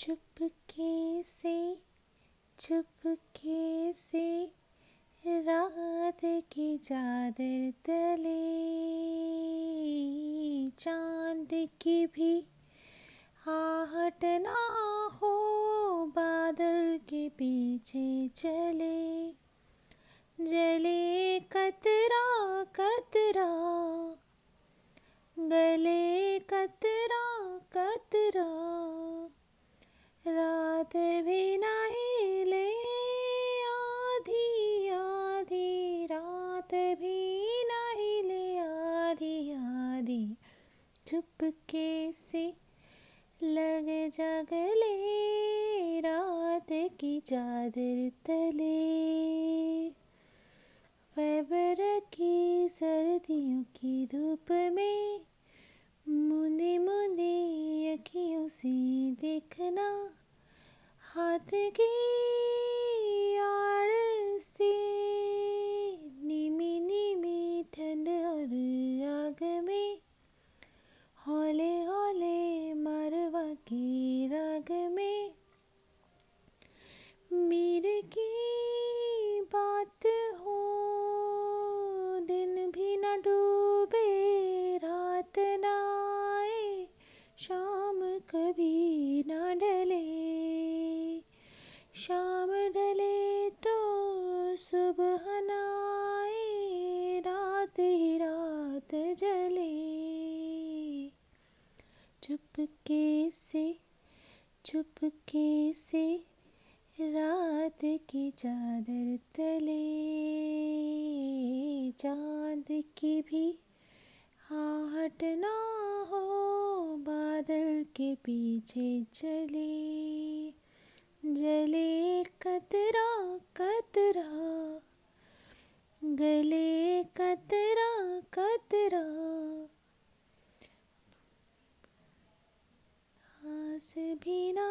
चुपके से चुपके से रात की चादर तले, चाँद की भी आहट ना हो, बादल के पीछे चले, जले कतरा कतरा रात भी नहीं ले। आधी आधी रात भी नहीं ले। आधी आधी चुपके से लग जगले रात की चादर तले। फेबर की सर्दियों की धूप में मुंदे मुंदे, अखियों से शाम डले तो सुबह न आए रात ही रात जले। चुपके से चुपके से रात की चादर तले। चाँद की भी आहट ना हो, बादल के पीछे चले। जले कतरा कतरा। गले कतरा कतरा। हास भी ना